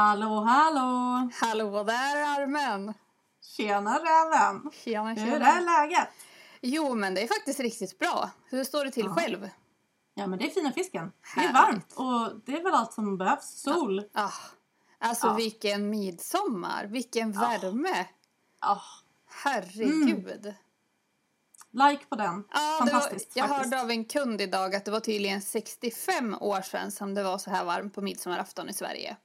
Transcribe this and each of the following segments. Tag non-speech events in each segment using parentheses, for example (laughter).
Hallå, hallå! Hallå där armen! Tjena räven! Tjena, Hur tjena. är läget? Jo, men det är faktiskt riktigt bra. Hur står det till Ja. själv? Ja men det är fina fisken. Det är Härligt. varmt och det är väl allt som behövs. Sol. Ah, alltså Ja. vilken midsommar, vilken värme. Ah, Herregud. like på den. Ja, det var, Fantastiskt jag faktiskt. hörde av en kund idag att det var tydligen 65 år sedan som det var så här varmt på midsommarafton i Sverige.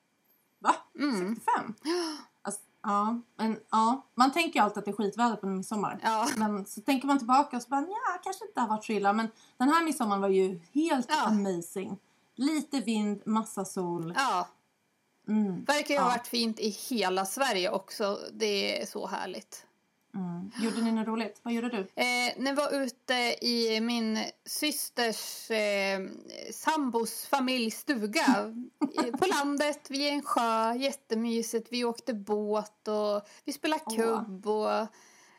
Va? Mm. 65? (gasps) Alltså, ja, men, ja, man tänker ju alltid att det är skitväder på midsommar. Ja. Men så tänker man tillbaka och så bara, ja, kanske inte har varit så illa. Men den här midsommaren var ju helt Ja. amazing. Lite vind, massa sol. Ja, Mm, verkar ju ha Ja. varit fint i hela Sverige också. Det är så härligt. Mm. Gjorde ni något roligt? Vad gjorde du? Eh, när jag var ute i min systers eh, sambos familjstuga eh, på landet vid en sjö, jättemysigt. Vi åkte båt och vi spelade kubb och ja,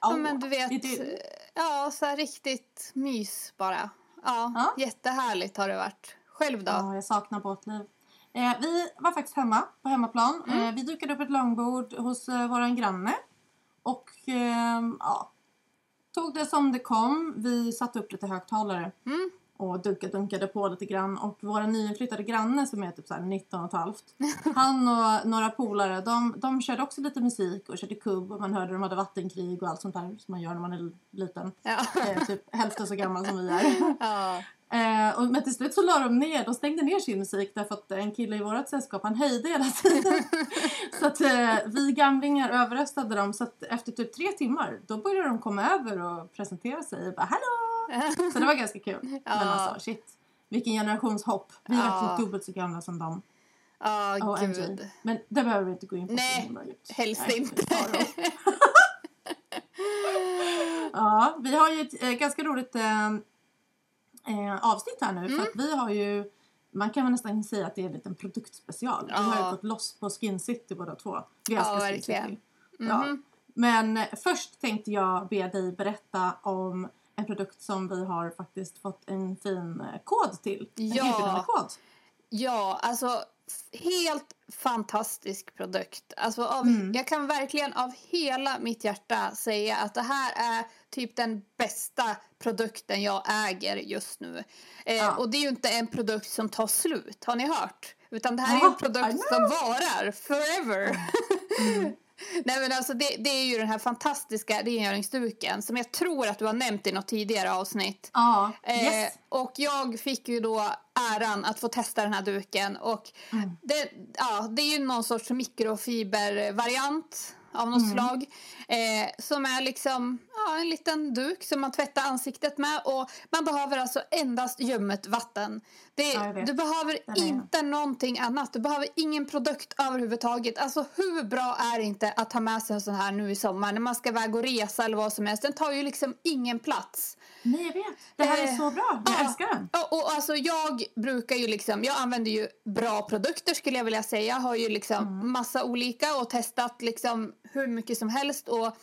Åh, men du vet, du. ja så här riktigt mys bara. Ja, Ja. jättehärligt har det varit. Själv då? Ja, jag saknar båtliv. Eh, vi var faktiskt hemma på hemmaplan. Mm. Eh, vi dukade upp ett långbord hos eh, våran granne. Och ehm, ja, tog det som det kom. Vi satte upp lite högtalare Mm. och dunkade, dunkade på lite grann. Och vår nyinflyttade granne som är typ så här 19 och halvt. (laughs) Han och några polare, de, de körde också lite musik och körde kubb och man hörde de hade vattenkrig och allt sånt där som man gör när man är liten. Ja. Eh, typ hälften så gammal som vi är. (laughs) ja. Eh, och, men till slut så la de ner, de stängde ner sin musik därför att en kille i vårt sällskap han höjde hela tiden. (laughs) så att eh, vi gamlingar överröstade dem så att efter typ tre timmar då började de komma över och presentera sig och bara hallå! Så det var ganska kul. (laughs) Men alltså shit, vilken generationshopp. Vi är Ja. faktiskt dubbelt så gamla som dem. Ja, OMG. gud. Men det behöver vi inte gå in på. Nej, helst Nej, inte. (laughs) ja, vi har ju ett eh, ganska roligt eh, avsnitt här nu. Mm. För att vi har ju, man kan väl nästan säga att det är en liten produktspecial. Vi har ju Ja. gått loss på Skin City båda två. Vi Ja, Skin verkligen. City. Ja. Mhm. Men eh, först tänkte jag be dig berätta om en produkt som vi har faktiskt fått en fin eh, kod till. En Ja. erbjudandekod. Ja, alltså helt fantastisk produkt. Alltså av, Mm. Jag kan verkligen av hela mitt hjärta säga att det här är typ den bästa produkten jag äger just nu. Eh, Ja. Och det är ju inte en produkt som tar slut, har ni hört? Utan det här är Ja, en I produkt som varar forever. Mm. Nej men alltså det, det är ju den här fantastiska rengöringsduken som jag tror att du har nämnt i något tidigare avsnitt. Ja, Eh, yes. och jag fick ju då äran att få testa den här duken. Och Mm. det, ja, det är ju någon sorts mikrofibervariant av något Mm. slag. Eh, som är liksom ja, en liten duk som man tvättar ansiktet med. Och man behöver alltså endast ljummet vatten. Det, Ja, du behöver Den är- inte någonting annat. Du behöver ingen produkt överhuvudtaget. Alltså hur bra är det inte att ha med sig en sån här nu i sommar när man ska iväg och resa eller vad som helst. Den tar ju liksom ingen plats. Nej, jag vet. Det här är Eh, så bra. Jag ja. älskar den. Ja, och alltså jag brukar ju liksom, jag använder ju bra produkter skulle jag vilja säga. Jag har ju liksom Mm. massa olika och testat liksom hur mycket som helst och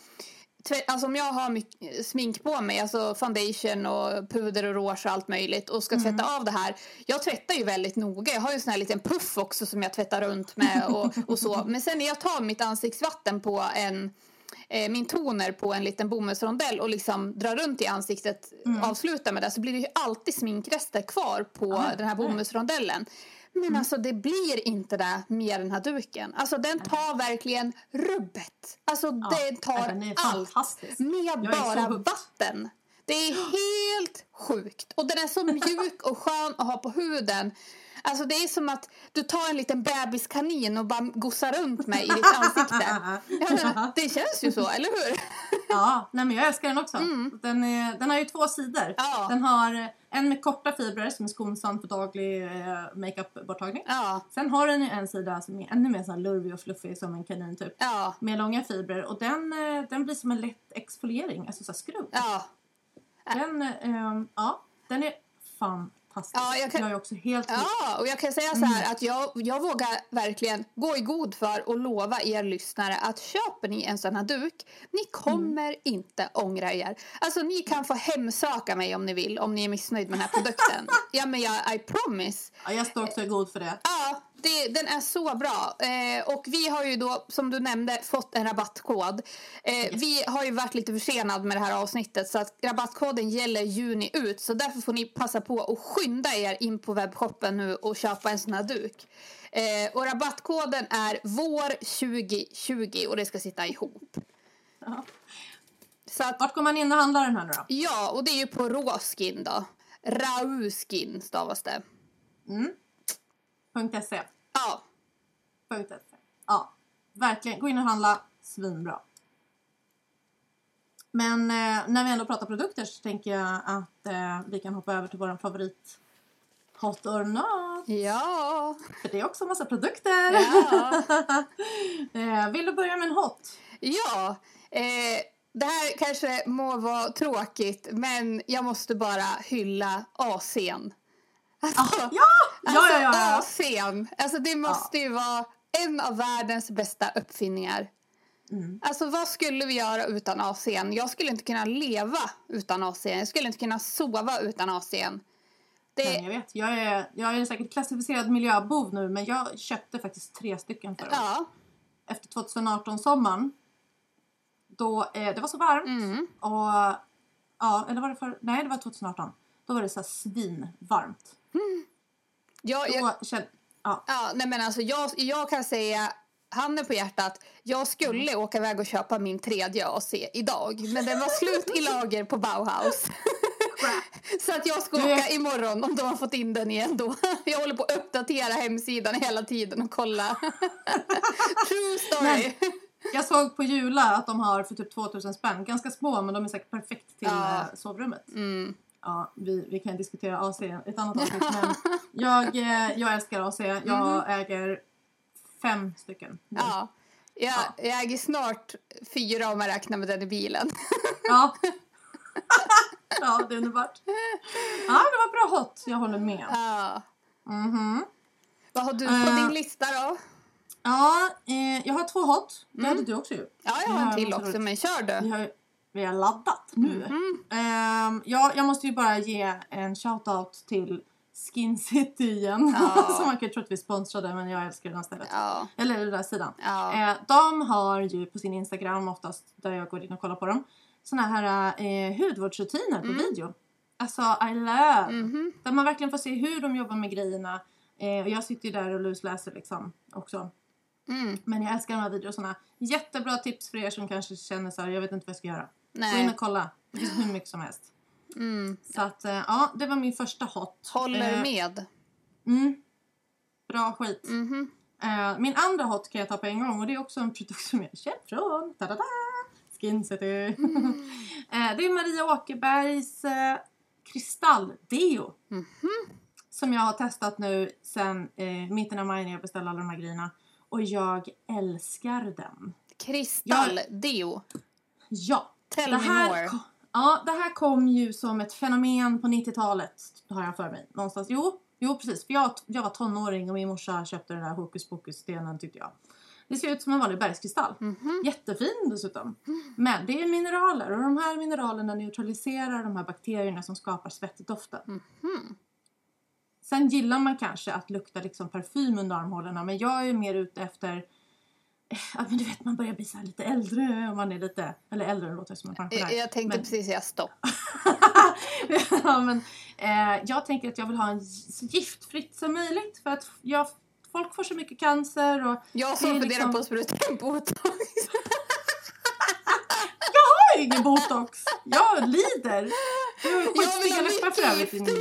Alltså om jag har mycket smink på mig, alltså foundation och puder och rouge och allt möjligt och ska Mm. tvätta av det här. Jag tvättar ju väldigt noga. Jag har ju en sån här liten puff också som jag tvättar runt med och, och så. (laughs) Men sen när jag tar mitt ansiktsvatten på en eh, min toner på en liten bomullsrondell och liksom drar runt i ansiktet, avslutar med det, så blir det ju alltid sminkrester kvar på Ah, den här bomullsrondellen. Men alltså det blir inte det med den här duken. Alltså den tar verkligen rubbet. Alltså den tar den är allt med bara vatten. Det är (gasps) helt sjukt. Och den är så mjuk och skön att ha på huden. Alltså det är som att du tar en liten bebiskanin och bara gossar runt med i ditt ansikte. (laughs) Menar, det känns ju så, eller hur? Ja, nej men jag älskar den också. Den, är, den har ju två sidor. Mm. Ja. Den har en med korta fibrer som är skonsam för daglig eh, makeup-borttagning. Ja, Sen har den ju en sida som är ännu mer så lurvig och fluffig som en kanin typ. ja, Med långa fibrer och den, eh, den blir som en lätt exfoliering, alltså så skrubb. ja. Den, eh, ja, den är fantastisk. Ja, jag kan- är också helt Ja, och jag kan säga så här att jag, jag vågar verkligen gå i god för och lova er lyssnare att köper ni en sån här duk, ni kommer inte ångra er. Alltså ni kan få hemsöka mig om ni vill, om ni är missnöjd med den här produkten. (laughs) ja, men jag, I promise. Ja, jag står också i god för det. Ja, det, den är så bra. Eh, och vi har ju då, som du nämnde, fått en rabattkod. Eh. Vi har ju varit lite försenade med det här avsnittet så att rabattkoden gäller juni ut. Så därför får ni passa på att skynda er in på webbshoppen nu och köpa en sån här duk. Eh, och rabattkoden är VÅR2020 och det ska sitta ihop. Så att, Vart går man in och handlar den här nu då? Ja, och det är ju på Råskin då. Rauskin stavas det. Mm. .se. Ja. .se. Ja, verkligen. Gå in och handla. Svinbra. Men eh, när vi ändå pratar produkter så tänker jag att eh, vi kan hoppa över till vår favorit Hot or not. Ja. För det är också en massa produkter. Ja. (laughs) eh, vill du börja med en hot? Ja. Eh, det här kanske må vara tråkigt men jag måste bara hylla AC'n. Alltså, ja! Ja, alltså, ja, ja, AC'n. Alltså det måste ju vara en av världens bästa uppfinningar. Mm. Alltså vad skulle vi göra utan AC'n? Jag skulle inte kunna leva utan AC'n. Jag skulle inte kunna sova utan AC'n. Det... Nej, jag vet. Jag är, jag är säkert klassificerad miljöbov nu men jag köpte faktiskt tre stycken förra ja. Efter 2018-sommaren då, eh, det var så varmt. Mm. Och, ja, eller var det för, nej det var 2018. Då var det så svinvarmt. Mm. Ja, jag, kände, ja. ja, nej men alltså jag, jag kan säga handen på hjärtat, jag skulle mm. åka iväg och köpa min tredje AC idag. Men den var slut i lager på Bauhaus. (laughs) Så att jag ska du... åka imorgon om de har fått in den igen då. (laughs) Jag håller på att uppdatera hemsidan hela tiden och kolla. (laughs) True story. Men, jag såg på Jula att de har för typ 2000 spänn. Ganska små men de är säkert perfekt till ja. Eh, sovrummet. Mm. Ja, vi, vi kan diskutera AC ett annat (laughs) avsnitt men jag, eh, jag älskar AC. Jag mm. äger fem stycken. Ja. Jag, ja. jag äger snart fyra om man räknar med den i bilen. (laughs) Ja. (laughs) ja, det är underbart. Ja, det var bra hot. Jag håller med. Ja. Mm -hmm. Vad har du på uh, din lista då? Ja, eh, jag har två hot. Det mm. hade du också ju. Ja, jag har en till också, men kör du. Vi har, laddat nu. Mm. Eh, ja, jag måste ju bara ge en shout-out till Skin City igen. Ja. (laughs) Som man kan tro att vi sponsrade, men jag älskar den stället. Ja. Eller den där sidan. Ja. Eh, de har ju på sin Instagram oftast, där jag går in och kollar på dem, såna här eh, hudvårdsrutiner på mm. video. Alltså, I love! Mm -hmm. Där man verkligen får se hur de jobbar med grejerna. Eh, och jag sitter ju där och lusläser liksom också. Mm. Men jag älskar de här videorna. Jättebra tips för er som kanske känner så här, jag vet inte vad jag ska göra. Nej. Gå in och kolla. Det finns hur mycket som helst. Mm. Så att, eh, ja, det var min första hot. Håller eh, med. Mm. Bra skit. Mm -hmm. eh, min andra hot kan jag ta på en gång och det är också en produkt som jag köpt från ta -da -da, Skin City. Mm. (laughs) det är Maria Åkerbergs kristalldeo. -hmm. Som jag har testat nu sen eh, mitten av maj när jag beställde alla de här grejerna. Och jag älskar den. Kristalldeo? Ja. Tell det me more. ja, det här kom ju som ett fenomen på 90-talet, har jag för mig. Någonstans. Jo, jo precis. För jag, jag var tonåring och min morsa köpte den där hokus pokus-stenen tyckte jag. Det ser ut som en vanlig bergskristall. Mm -hmm. Jättefin dessutom. Men det är mineraler och de här mineralerna neutraliserar de här bakterierna som skapar svettdoften. Mm -hmm. Sen gillar man kanske att lukta liksom parfym under armhålorna men jag är mer ute efter Ja, men du vet, man börjar bli så lite äldre och man är lite... Eller äldre låter som en pensionär. Jag, jag tänkte men... precis säga stopp. (laughs) ja, men, eh, jag tänker att jag vill ha en så giftfritt som möjligt för att jag, folk får så mycket cancer och... Jag som funderar liksom... på att spruta in botox (laughs) har ingen botox. Jag lider. Jag vill ha mycket gift i mina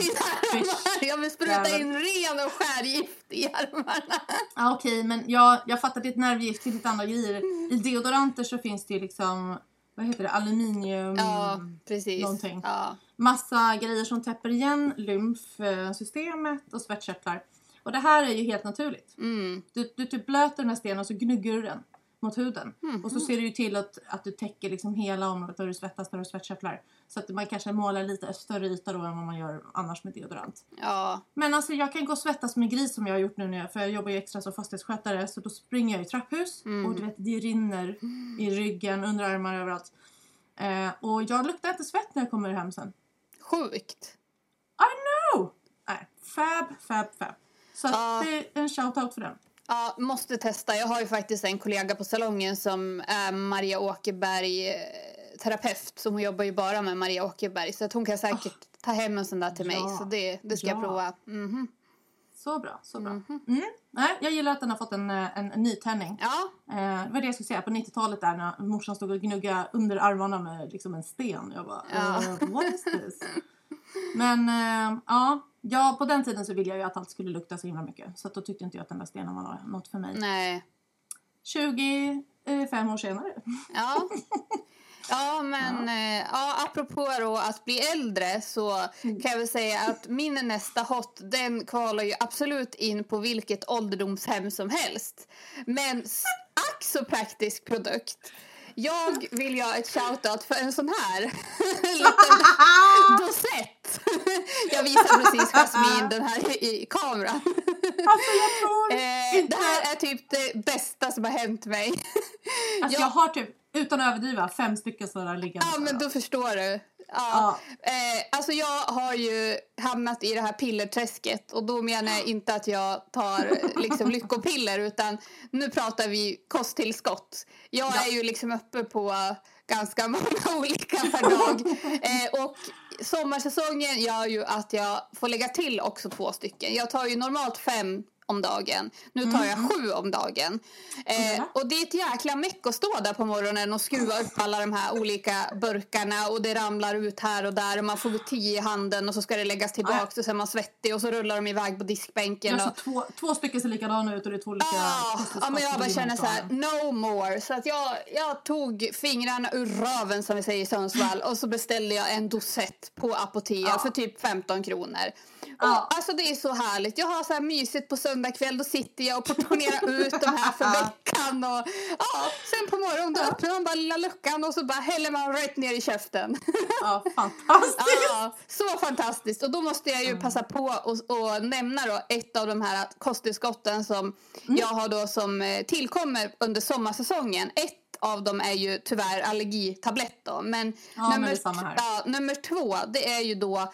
armar. Jag vill spruta in ren och skär gift i armarna. Ja, Okej, okay, men jag, jag fattar ditt nervgift till lite andra grejer. I deodoranter så finns det ju liksom vad heter det, aluminium ja, precis. någonting. Ja. Massa grejer som täpper igen lymfsystemet och svettkörtlar. Och det här är ju helt naturligt. Mm. Du, du typ blöter den här stenen och så gnuggar du den mot huden. Mm. Och så ser du ju till att, att du täcker liksom hela området där du svettas, där du svettkörtlar. Så att man kanske målar lite större yta då än vad man gör annars med deodorant. Ja. Men alltså jag kan gå och svettas med gris som jag har gjort nu när jag, för jag jobbar ju extra som fastighetsskötare så då springer jag i trapphus mm. och du vet det rinner i ryggen, under armar överallt. Eh, och jag luktar inte svett när jag kommer hem sen. Sjukt. I know! Nej, fab, fab, fab. Så Ja. det är en shout-out för den. Ja, måste testa. Jag har ju faktiskt en kollega på salongen som är Maria Åkerberg eh, terapeut. Så hon jobbar ju bara med Maria Åkerberg. Så att hon kan säkert ta hem en sån där till mig. Ja. Så det, det ska jag Ja. prova. Mhm. Så bra, så bra. Mhm. Mm. Nej, jag gillar att den har fått en, eh, en, en nytändning. Ja, Eh, det var det jag skulle säga, på 90-talet där när morsan stod och gnuggade under armarna med liksom en sten. Jag bara, Ja. eh, what is this? (laughs) Men eh, ja, ja, på den tiden så ville jag ju att allt skulle lukta så himla mycket. Så att då tyckte inte jag att den där stenen var nå- något för mig. nej. 25 år senare. Ja. (laughs) Ja, men eh, ja, apropå då att bli äldre så kan jag väl säga att min nästa hot den kvalar ju absolut in på vilket ålderdomshem som helst. Men ack så praktisk produkt. Jag vill göra ett shoutout för en sån här (laughs) liten (laughs) dosett. Jag visar precis Jasmin den här i kameran. Alltså jag tror Eh, inte... det här är typ det bästa som har hänt mig. Alltså jag- jag har typ, utan att överdriva, fem stycken sådana liggande. Ja, men då förstår du. Ja. Ja. Eh, alltså jag har ju hamnat i det här pillerträsket och då menar jag inte att jag tar (laughs) liksom, lyckopiller utan nu pratar vi kosttillskott. Jag Ja. är ju liksom uppe på ganska många (laughs) olika per dag. Eh, och sommarsäsongen gör ju att jag får lägga till också två stycken. Jag tar ju normalt fem om dagen. Nu tar jag sju om dagen. Eh, och det är ett jäkla meck att stå där på morgonen och skruva upp alla de här olika burkarna och det ramlar ut här och där och man får tio i handen och så ska det läggas tillbaks och så är man svettig och så rullar de iväg på diskbänken. Jag Och, så två, två stycken ser likadana ut och det är två olika Ah, ja, men jag bara känner så här, no more. Så att jag, jag tog fingrarna ur röven som vi säger i Sundsvall och så beställde jag en dosett på Apotea Ja. för typ 15 kronor. Ja. Och, alltså det är så härligt. Jag har så här mysigt på söndag kväll. Då sitter jag och portionerar (laughs) ut de här för veckan. Och, ja, sen på morgonen då öppnar man bara lilla luckan och så bara häller man rätt ner i käften. Ja, (laughs) fantastiskt! Ja, så fantastiskt. Och då måste jag ju Mm. passa på och, och nämna då ett av de här kosttillskotten som Mm. jag har då som eh, tillkommer under sommarsäsongen. Ett av dem är ju tyvärr allergitablett då. Men, Ja, men nummer, här. Ja, nummer två det är ju då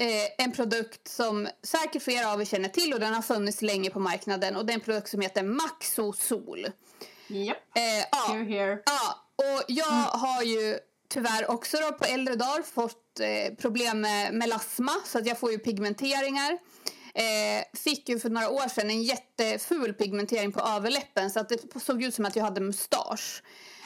eh, en produkt som säkert flera av er känner till och den har funnits länge på marknaden och det är en produkt som heter Maxosol. Japp, Eh, ja, here here. Ja, och jag Mm. har ju tyvärr också då på äldre dagar fått eh, problem med melasma så att jag får ju pigmenteringar. Eh, fick ju för några år sedan en jätteful pigmentering på överläppen så att det såg ut som att jag hade mustasch.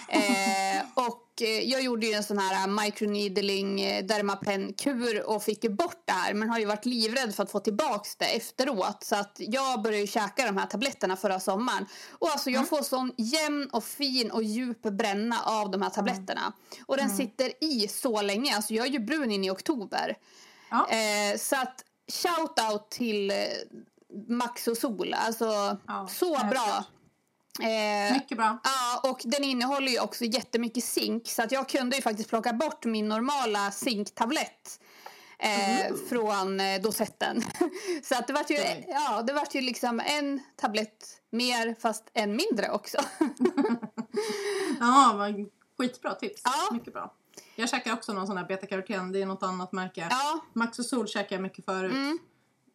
Eh, och eh, jag gjorde ju en sån här microneedling eh, dermapen-kur och fick ju bort det här. Men har ju varit livrädd för att få tillbaks det efteråt. Så att jag började ju käka de här tabletterna förra sommaren. Och alltså jag får sån jämn och fin och djup bränna av de här tabletterna. Och den sitter i så länge, alltså jag är ju brun in i oktober. Ja. eh, så att shout out till eh, Max och Sol, alltså Ja, så bra. Eh, Mycket bra. Ja, och den innehåller ju också jättemycket zink så att jag kunde ju faktiskt plocka bort min normala zinktablett eh, från eh, dosetten. (laughs) så att det vart ju, Mm. ja, det vart ju liksom en tablett mer fast en mindre också. (laughs) Ja, men skitbra tips. Ja. Mycket bra. Jag käkar också någon sån här betakaroten. Det är något annat märke. ja, Max och Sol käkar jag mycket förut. mm,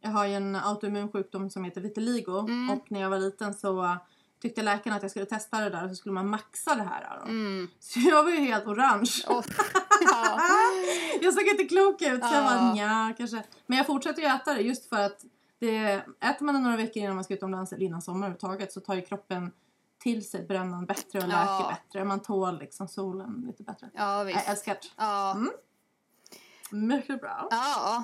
Jag har ju en autoimmun sjukdom som heter vitiligo. Mm. Och när jag var liten så tyckte läkaren att jag skulle testa det där och så skulle man maxa det här. Då. mm. Så jag var ju helt orange. Och, ja. (laughs) Jag såg inte klok ut så jag Ja. bara nja kanske. Men jag fortsätter ju äta det just för att det, äter man det några veckor innan man ska utomlands eller innan sommar överhuvudtaget så tar ju kroppen till sig brännan bättre och läker Ja. bättre. Man tål liksom solen lite bättre. ja, Jag visst. älskar det. Ja. Mm. Mycket bra. ja.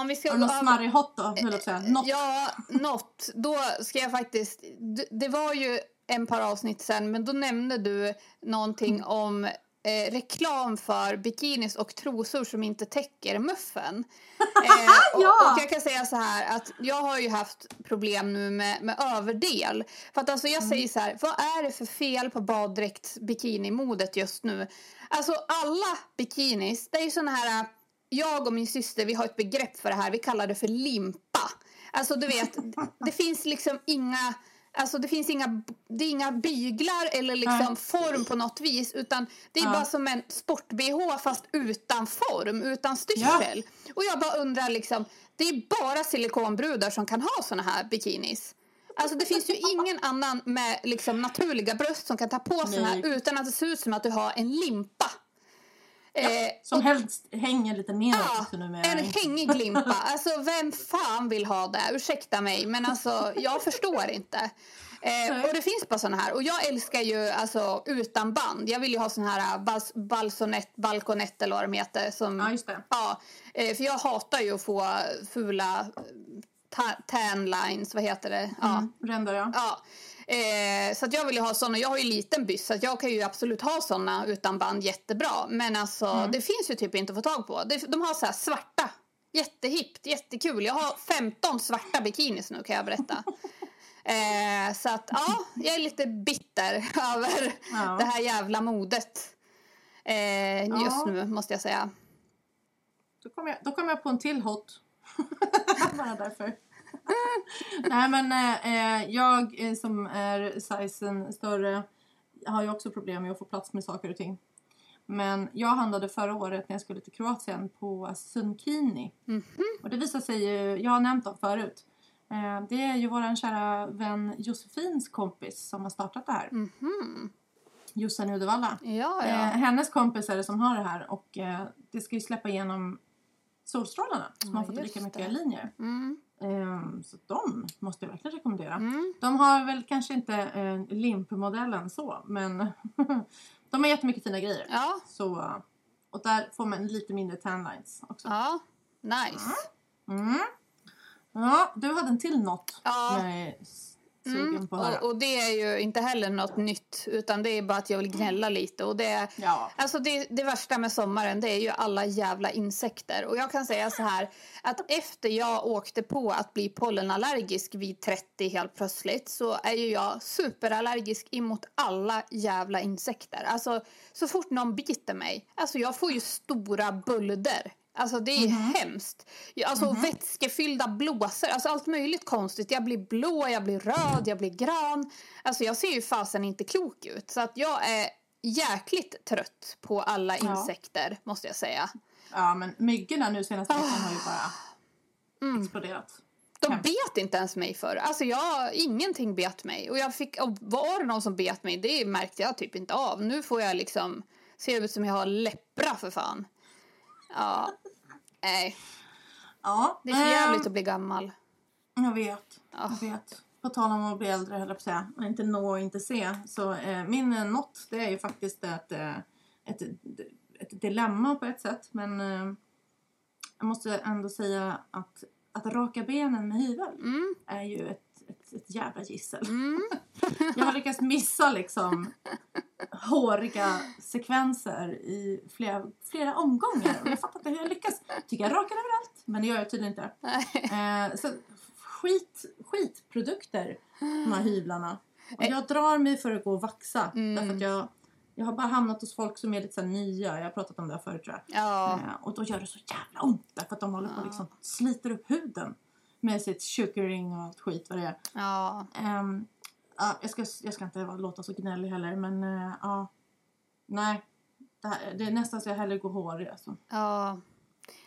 Om vi ska Har du över- smarrig hot då? Säga. Något. Ja, något. Då ska jag faktiskt... Det, det var ju en par avsnitt sen, men då nämnde du någonting Mm. om eh, reklam för bikinis och trosor som inte täcker muffen. (laughs) Eh, och, Ja! och jag kan säga så här att jag har ju haft problem nu med, med överdel. För att alltså jag Mm. säger så här, vad är det för fel på baddräkts bikinimodet just nu? Alltså alla bikinis, det är ju såna här jag och min syster vi har ett begrepp för det här. Vi kallar det för limpa. Alltså du vet, (laughs) det finns liksom inga... Alltså det finns inga, det är inga byglar eller liksom form på något vis utan det är Ja. bara som en sport-bh fast utan form, utan styrsel. Och jag bara undrar liksom, det är bara silikonbrudar som kan ha såna här bikinis. Alltså det finns ju (laughs) ingen annan med liksom naturliga bröst som kan ta på såna här utan att det ser ut som att du har en limpa. Eh, Som helst hänger lite neråt Ja, en hängig limpa. (laughs) Alltså vem fan vill ha det? Ursäkta mig, men alltså jag förstår inte. Eh, och det finns bara såna här. Och jag älskar ju alltså utan band. Jag vill ju ha sån här bals, balsonett, balkonett eller vad de heter. Som, Ja, just det. Ja, eh, för jag hatar ju att få fula eh, ta- tan lines, vad heter det? Ja. Mm, ränder ja. Ja. Eh, så att jag vill ju ha såna. Jag har ju liten byss så jag kan ju absolut ha såna utan band jättebra. Men alltså Mm. det finns ju typ inte att få tag på. De har så här svarta. Jättehippt, jättekul. Jag har 15 svarta bikinis nu kan jag berätta. (laughs) Eh, så att ja, jag är lite bitter (laughs) över Ja. det här jävla modet. Eh, just Ja. nu måste jag säga. Då kom jag, då kom jag på en till hot. (laughs) Bara därför. Nej men eh, eh, jag eh, som är sizen större har ju också problem med att få plats med saker och ting. Men jag handlade förra året när jag skulle till Kroatien på Sunkini. Mhm. Och det visar sig ju, jag har nämnt dem förut. Eh, det är ju våran kära vän Josefins kompis som har startat det här. Mhm. Jossan i Uddevalla. Ja, Eh, ja. hennes kompis är det som har det här och eh, det ska ju släppa igenom solstrålarna som Ja, har fått lika mycket det. linjer. Mm. Ehm, så de måste jag verkligen rekommendera. Mm. De har väl kanske inte eh, limpmodellen så men (laughs) de har jättemycket fina grejer. Ja, Så, och där får man lite mindre tanlines också. ja. Nice. Mm. Ja, du hade en till något Ja. sugen Mm, och, och det är ju inte heller något nytt utan det är bara att jag vill gnälla lite och det Ja. Alltså det, det värsta med sommaren det är ju alla jävla insekter och jag kan säga så här att efter jag åkte på att bli pollenallergisk vid 30 helt plötsligt så är ju jag superallergisk emot alla jävla insekter. Alltså så fort någon biter mig, alltså jag får ju stora bölder. Alltså det är hemskt. Ja, Alltså vätskefyllda blåsor, alltså allt möjligt konstigt. Jag blir blå, jag blir röd, jag blir grön. Alltså jag ser ju fasen inte klok ut. Så att jag är jäkligt trött på alla Ja. insekter måste jag säga. ja, men myggorna nu senaste veckan har ju bara Mm. exploderat. De Hemskt. bet inte ens mig förr. Alltså jag, ingenting bet mig. Och jag fick, och var det någon som bet mig, det märkte jag typ inte av. Nu får jag liksom, ser ut som jag har läppra för fan. Ja, nej. Ja, Det är för ehm, jävligt att bli gammal. Jag vet. Ja. Jag vet. På tal om att bli äldre, höll jag på att säga. Och inte nå och inte se. Så eh, min eh, not, det är ju faktiskt ett, eh, ett, ett dilemma på ett sätt. Men eh, jag måste ändå säga att, att raka benen med hyvel Mm, är ju ett, ett, ett jävla gissel. mm. (laughs) Jag har lyckats missa liksom håriga sekvenser i flera, flera omgångar. Och jag fattar inte hur jag lyckas. Tycker jag rakar överallt, men det gör jag tydligen inte. Eh, så skit, skitprodukter, de här hyvlarna. Och jag drar mig för att gå och vaxa. Mm. Därför att jag, jag har bara hamnat hos folk som är lite så nya. Jag har pratat om det här förut tror jag. Ja, Eh, och då gör det så jävla ont. Därför att de håller på och liksom sliter upp huden. Med sitt sugaring och allt skit vad det är. ja. Ehm, ja, jag, ska, jag ska inte låta så gnällig heller, men eh, ja. Nej. Det, här, det är nästan så jag hellre går hårig alltså. ja.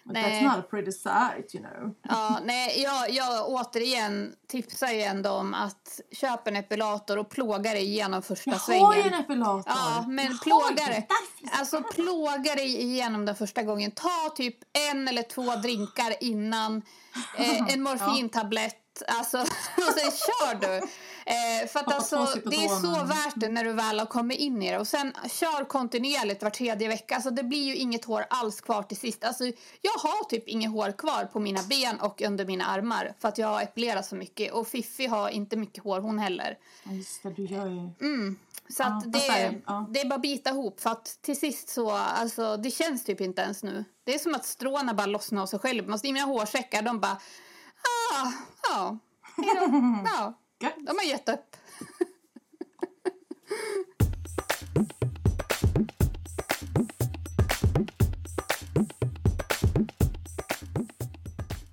Nej. That's not a pretty sight, you know. Ja, nej, jag, jag återigen tipsar ju ändå om att köp en epilator och plåga dig igenom första Jag svängen. har ju en epilator! Ja, men Jag plåga dig. Alltså plåga dig igenom den första gången. Ta typ en eller två drinkar innan. Eh, (laughs) en morfintablett. Alltså, (laughs) och sen kör du. Eh, för att alltså, det är så värt det när du väl har kommit in i det. Och sen kör kontinuerligt var tredje vecka. Alltså, det blir ju inget hår alls kvar till sist. Alltså, jag har typ inget hår kvar på mina ben och under mina armar. För att jag har epilerat så mycket. Och Fiffi har inte mycket hår hon heller. Ja, just det, du gör ju... Mm. Så Ja, det, ja. det är bara att bita ihop för att till sist så, alltså det känns typ inte ens nu. Det är som att stråna bara lossnar av sig själv. I mina hårsäckar, de bara, ah, ja, ja, (laughs) Gött. de har gett upp.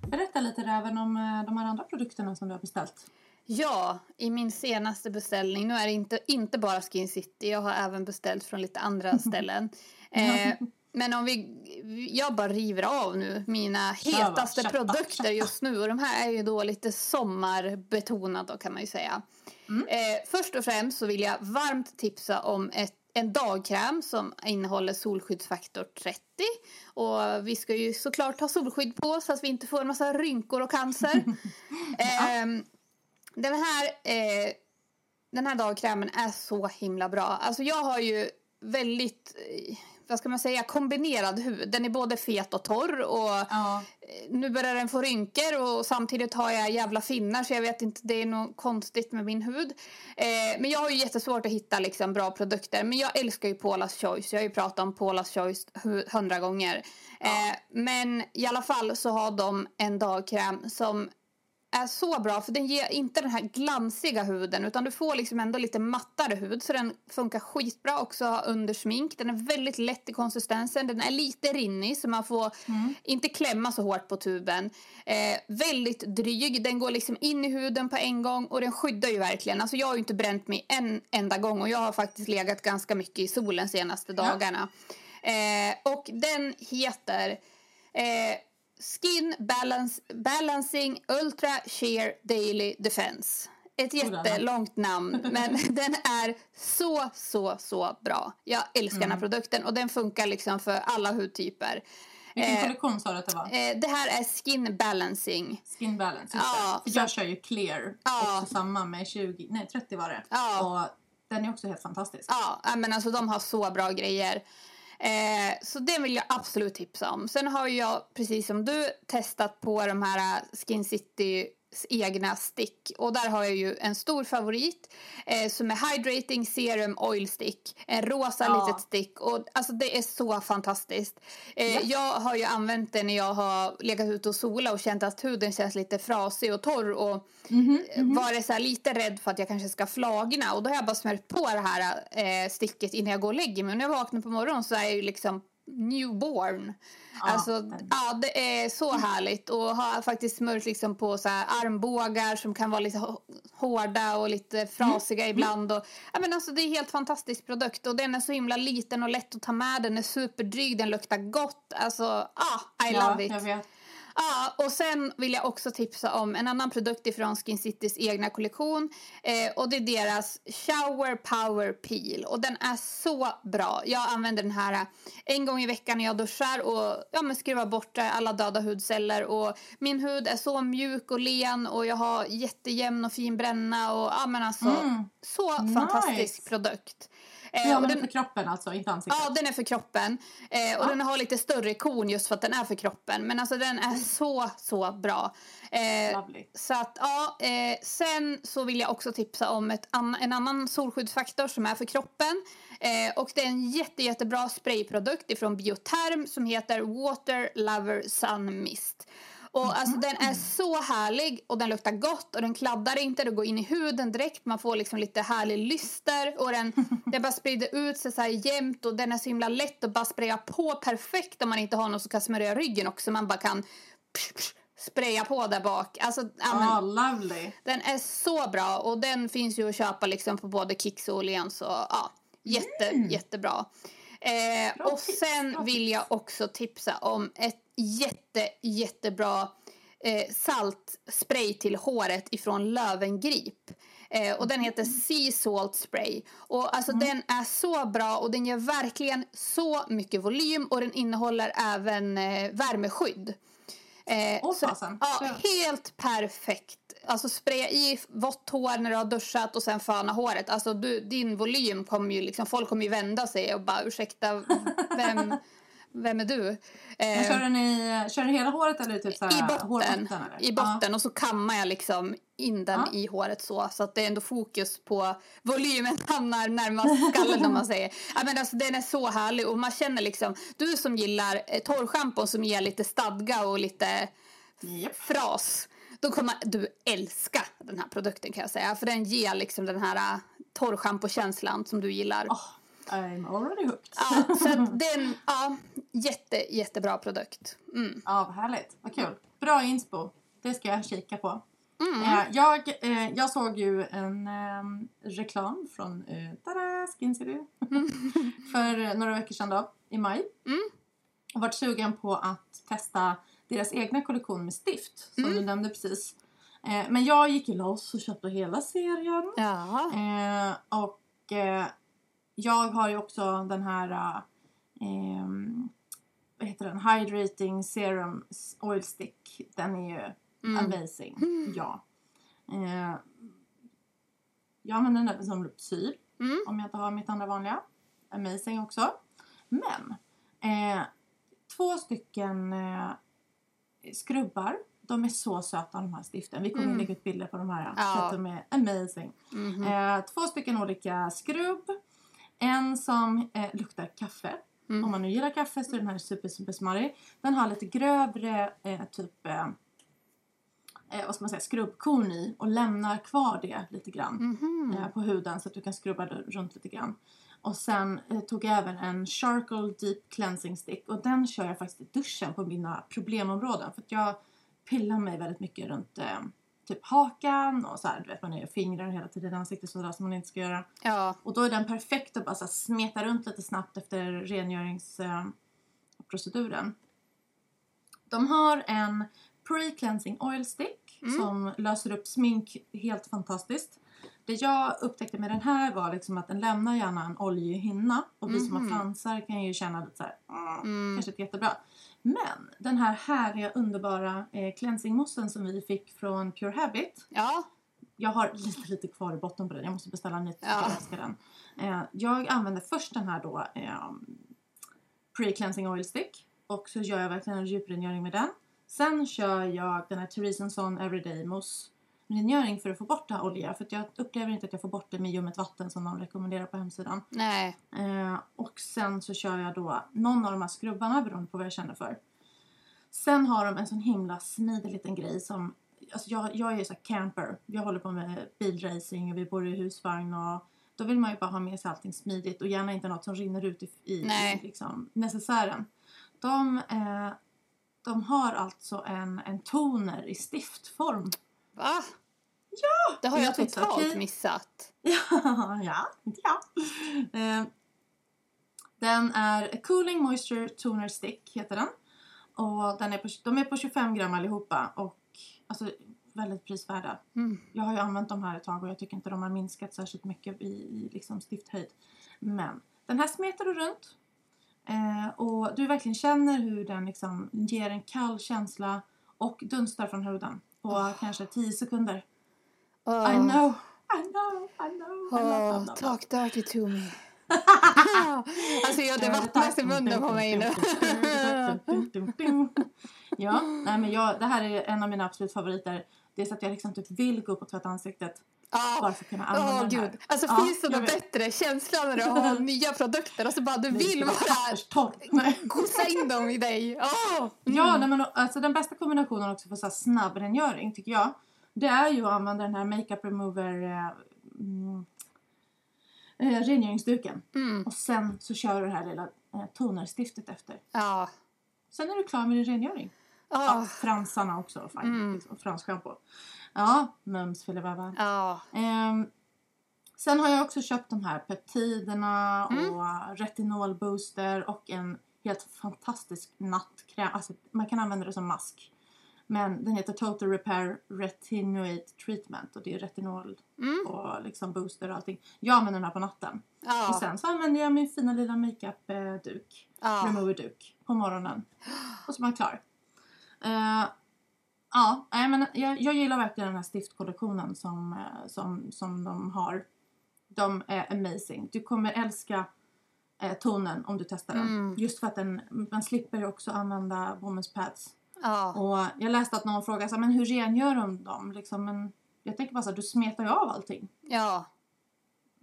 Berätta lite Räven om eh, de här andra produkterna som du har beställt. Ja, i min senaste beställning, nu är det inte, inte bara Skin City, jag har även beställt från lite andra (laughs) ställen. Eh, Men om vi, jag bara river av nu mina hetaste kötta, produkter kötta. just nu och de här är ju då lite sommarbetonade kan man ju säga. Mm. Eh, först och främst så vill jag varmt tipsa om ett, en dagkräm som innehåller solskyddsfaktor 30 och vi ska ju såklart ha solskydd på så att vi inte får en massa rynkor och cancer. (laughs) Ehm, den här eh, den här dagkrämen är så himla bra. Alltså jag har ju väldigt, eh, vad ska man säga, kombinerad hud. Den är både fet och torr och Ja. eh, nu börjar den få rynkor och samtidigt har jag jävla finnar så jag vet inte, det är något konstigt med min hud. Eh, men jag har ju jättesvårt att hitta liksom bra produkter. Men jag älskar ju Paula's Choice. Jag har ju pratat om Paula's Choice hu- hundra gånger. Eh, men i alla fall så har de en dagkräm som är så bra för den ger inte den här glansiga huden utan du får liksom ändå lite mattare hud så den funkar skitbra också att ha under smink. Den är väldigt lätt i konsistensen, den är lite rinnig så man får inte klämma så hårt på tuben. Eh, väldigt dryg, den går liksom in i huden på en gång och den skyddar ju verkligen. Alltså jag har ju inte bränt mig en enda gång och jag har faktiskt legat ganska mycket i solen senaste dagarna. Eh, och den heter eh, Skin Balance, Balancing Ultra Sheer Daily Defense. Ett Oh jättelångt namn, (laughs) men (laughs) den är så, så, så bra. Jag älskar den här Mm. produkten och den funkar liksom för alla hudtyper. Vilken Eh, kollektion sa du att det var? Eh, det här är Skin Balancing. Skin Balance, just Ja, För jag kör ju Clear, Ja. också samma med 20, nej 30 var det. Ja. Och den är också helt fantastisk. Ja, ja, men alltså de har så bra grejer. Eh, så det vill jag absolut tipsa om. Sen har jag, precis som du, testat på de här Skin City egna stick. Och där har jag ju en stor favorit eh, som är Hydrating Serum Oil Stick. En rosa Ja. litet stick. Och alltså det är så fantastiskt. Eh, Ja. Jag har ju använt det när jag har legat ute och sola och känt att huden känns lite frasig och torr. Och Mhm, varit så lite rädd för att jag kanske ska flagna och då har jag bara smörjt på det här eh, sticket innan jag går och lägger mig. Och när jag vaknar på morgonen så är jag ju liksom newborn. Ja, alltså, ja, det är så härligt och har faktiskt smörjt liksom på så armbågar som kan vara lite hå- hårda och lite frasiga ibland. Och, ja, men alltså, det är en helt fantastisk produkt och den är så himla liten och lätt att ta med. Den är superdryg, den luktar gott. Alltså, ah, I ja, love it. Ja, och sen vill jag också tipsa om en annan produkt ifrån Skin Citys egna kollektion. Eh, och det är deras Shower Power Peel. Och den är så bra. Jag använder den här eh, en gång i veckan när jag duschar och ja, men skruvar bort eh, alla döda hudceller. Och min hud är så mjuk och len och jag har jättejämn och fin bränna. Och ja, men alltså, Mm. så Nice. fantastisk produkt. Eh, Ja, men den- för kroppen alltså, inte ansiktet. Ja, den är för kroppen. Eh, och Ja. den har lite större kon just för att den är för kroppen. Men alltså den är så, så bra. Eh, så att ja, eh, sen så vill jag också tipsa om ett an- en annan solskyddsfaktor som är för kroppen. Eh, och det är en jätte, jättebra sprayprodukt ifrån Bioterm som heter Water Lover Sun Mist. Och alltså den är så härlig och den luktar gott och den kladdar inte, det går in i huden direkt, man får liksom lite härlig lyster och den, (laughs) den bara sprider ut sig så här jämnt och den är så himla lätt att bara spraya på perfekt om man inte har någon som kan smörja ryggen också, man bara kan psh, psh, spraya på där bak. Alltså, Ja, lovely. den är så bra och den finns ju att köpa liksom på både Kicks och Åhléns. ja, jätte, jättebra. Eh, och sen vill jag också tipsa om ett jätte, jättebra eh, saltspray till håret ifrån Lövengrip. Eh, och den heter Sea Salt Spray. Och alltså Mm. den är så bra och den ger verkligen så mycket volym och den innehåller även eh, värmeskydd. Eh, Åh, så- ja, helt perfekt. Alltså spraya i vått hår när du har duschat och sen föna håret. Alltså du, din volym kommer ju liksom, folk kommer ju vända sig och bara ursäkta, vem, vem är du? Eh, kör den i, kör den hela håret eller typ så här, I botten? Eller? i botten och så kammar jag liksom in den Ja. i håret så så att det är ändå fokus på volymen (laughs) hamnar närmast skallen om man säger. Ja, men alltså, den är så härlig och man känner liksom, du som gillar eh, torrschampo som ger lite stadga och lite. Japp. fras. Då kommer du älska den här produkten kan jag säga. För den ger liksom den här äh, torrschampo-känslan som du gillar. Oh, I'm already hooked. Ja, så att (laughs) den, ja, jätte, jättebra produkt. Mm. Ja, vad härligt. Vad kul. Bra inspo. Det ska jag kika på. Mm. Eh, jag, eh, jag såg ju en eh, reklam från tada, Skin City (laughs) för några veckor sedan då, i maj. Mm. och varit sugen på att testa deras egna kollektion med stift som du nämnde precis. Men jag gick loss och köpte hela serien. Ja. Eh, och jag har ju också den här eh, vad heter den? Hydrating Serum Oil Stick. Den är ju Mm. amazing. Ja. Eh, jag använder den som Lypsyl Mm. om jag inte har mitt andra vanliga. Amazing också. Men eh, två stycken eh, skrubbar. De är så söta de här stiften. Vi kommer Mm. lägga ut bilder på de här. Ja. Så att de är amazing. Mhm. Eh, två stycken olika skrubb. En som eh, luktar kaffe. Mm. Om man nu gillar kaffe så är den här super, super smarrig. Den har lite grövre eh, typ eh, eh, vad ska man säga, skrubbkorn i och lämnar kvar det lite grann Mhm. eh, på huden så att du kan skrubba runt lite grann. Och sen eh, tog jag även en Charcoal Deep Cleansing Stick och den kör jag faktiskt i duschen på mina problemområden för att jag pillar mig väldigt mycket runt eh, typ hakan och så här, du vet man är fingrar hela tiden i ansiktet sådär som man inte ska göra. Ja. Och då är den perfekt att bara så här, smeta runt lite snabbt efter rengöringsproceduren. Eh. De har en Pre-Cleansing Oil Stick Mm. som löser upp smink helt fantastiskt. Det jag upptäckte med den här var liksom att den lämnar gärna en oljig hinna. Och vi som har Mhm. fransar kan ju känna lite så här, "Mm, Mm. kanske inte jättebra. Men den här härliga underbara eh, cleansingmoussen som vi fick från Pure Habit Ja. jag har lite, lite kvar i botten på den. Jag måste beställa en ny. Ja. Jag älskar den. Eh, jag använder först den här då eh, Pre-cleansing oil stick. Och så gör jag verkligen en djuprengöring med den. Sen kör jag den här Theresenson Everyday Mousse rengöring för att få bort det här olja. För jag upplever inte att jag får bort det med ljummet vatten som de rekommenderar på hemsidan. Nej. Eh, och sen så kör jag då någon av de här skrubbarna beroende på vad jag känner för. Sen har de en sån himla smidig liten grej som... Alltså jag, jag är ju så camper. Jag håller på med bilracing och vi bor i husvagn och då vill man ju bara ha med sig allting smidigt och gärna inte något som rinner ut i, i liksom, necessären. De, eh, de har alltså en, en toner i stiftform. Va? Ja! Det har jag jag totalt okej. missat. (laughs) Ja, ja, inte jag. Eh, den är Cooling Moisture Toner Stick heter den. Och den är på, de är på 25 gram allihopa och alltså väldigt prisvärda. Mm. Jag har ju använt de här ett tag och jag tycker inte de har minskat särskilt mycket i, i liksom stifthöjd. Men den här smetar du runt. Eh, och du verkligen känner hur den liksom ger en kall känsla och dunstar från huden på kanske 10 sekunder. Åh. I know, I know, I know. I that. talk dirty to me. (laughs) alltså ja, det vattnas i munnen på mig nu. ja, nej men jag, det här är en av mina absolut favoriter. Det är så att jag liksom typ vill gå upp och tvätta ansiktet bara Ja. för att kunna använda Åh den här. gud, alltså Ja, finns det jag vet. bättre känsla när du har (laughs) nya produkter? Alltså bara du Nej, vill det var bara papperstorr. Nej. (laughs) gossa in dem i dig. Åh! Ja, nej, men alltså den bästa kombinationen också för så här snabbrengöring tycker jag. Det är ju att använda den här makeup remover eh, mm, eh, rengöringsduken. Mm. Och sen så kör du det här lilla eh, tonerstiftet efter. Ja. Sen är du klar med din rengöring. Ja, Ja. fransarna också. Fine. Mm. Liksom, fransschampo. Ja, mums filiväva. Ja. Ehm, sen har jag också köpt de här peptiderna Mm. och retinolbooster och en helt fantastisk nattkräm. Alltså, man kan använda det som mask. Men den heter Total Repair Retinoid Treatment och det är retinol Mm. och liksom booster och allting. Jag använder den här på natten. Och Ja. sen så använder jag min fina lilla makeup-duk Ja. remover-duk på morgonen. (gasps) Och så är man klar. Eh, ja, nej, men jag, jag gillar verkligen den här stiftkollektionen som, eh, som, som de har. De är amazing. Du kommer älska eh, tonen om du testar den. Mm. Just för att den, man slipper också använda women's pads. Ja. Och jag läste att någon frågade så här, men hur rengör de dem? Liksom, men jag tänker bara så här, du smetar ju av allting. Ja.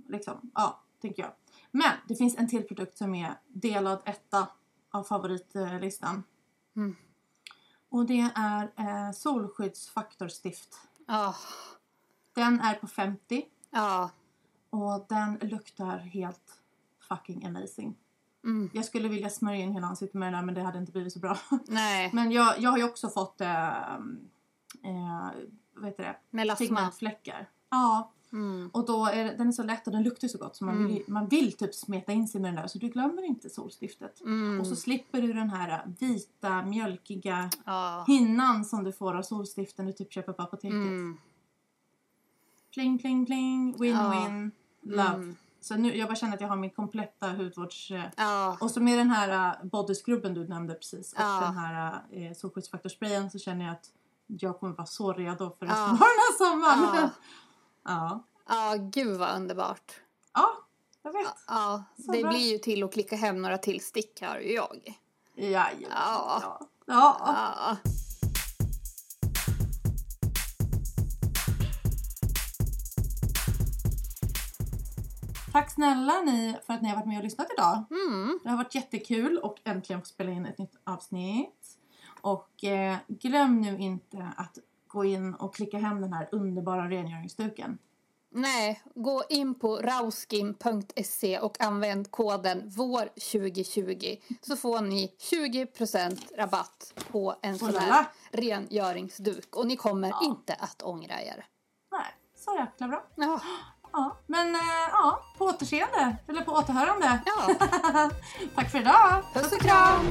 Liksom. Ja, tänker jag. Men det finns en till produkt som är delad etta av favoritlistan. Mm. Och det är eh, solskyddsfaktorstift. Ja. Den är på 50 Ja. och den luktar helt fucking amazing. Mm. Jag skulle vilja smörja in hela ansiktet med den där men det hade inte blivit så bra. Nej. (laughs) men jag, jag har ju också fått eh, eh, vad heter det? Melasma. pigmentfläckar. Ja, Mm. Och då är det- den är så lätt och den luktar så gott så man, vill, man vill typ smeta in sig med den där så du glömmer inte solstiftet. Mm. Och så slipper du den här vita, mjölkiga Ja. hinnan som du får av solstiften du typ köper på apoteket. Mm. Pling, pling, pling, win-win, love. Så nu, jag bara känner att jag har min kompletta hudvårds... eh, Ja. Och så med den här uh, bodyscrubben du nämnde precis och Ja. den här uh, solskyddsfaktorsprayen så känner jag att jag kommer vara så redo för Ja. resten av den här sommaren. Ja. (laughs) ja. ja, gud vad underbart. Ja, jag vet. Ja, det bra. blir ju till att klicka hem några till stick har ju jag. Ja, ja. Ja. ja. Tack snälla ni för att ni har varit med och lyssnat idag. Mm. Det har varit jättekul och äntligen få spela in ett nytt avsnitt. Och eh, glöm nu inte att gå in och klicka hem den här underbara rengöringsduken. Nej, gå in på rauskin.se och använd koden VÅR2020 så får ni 20% rabatt på en sån här rengöringsduk och ni kommer inte att ångra er. Nej, så jäkla bra. Ja. Ja, men eh, ja, på återseende. Eller på återhörande. ja. (laughs) Tack för idag. Puss och kram!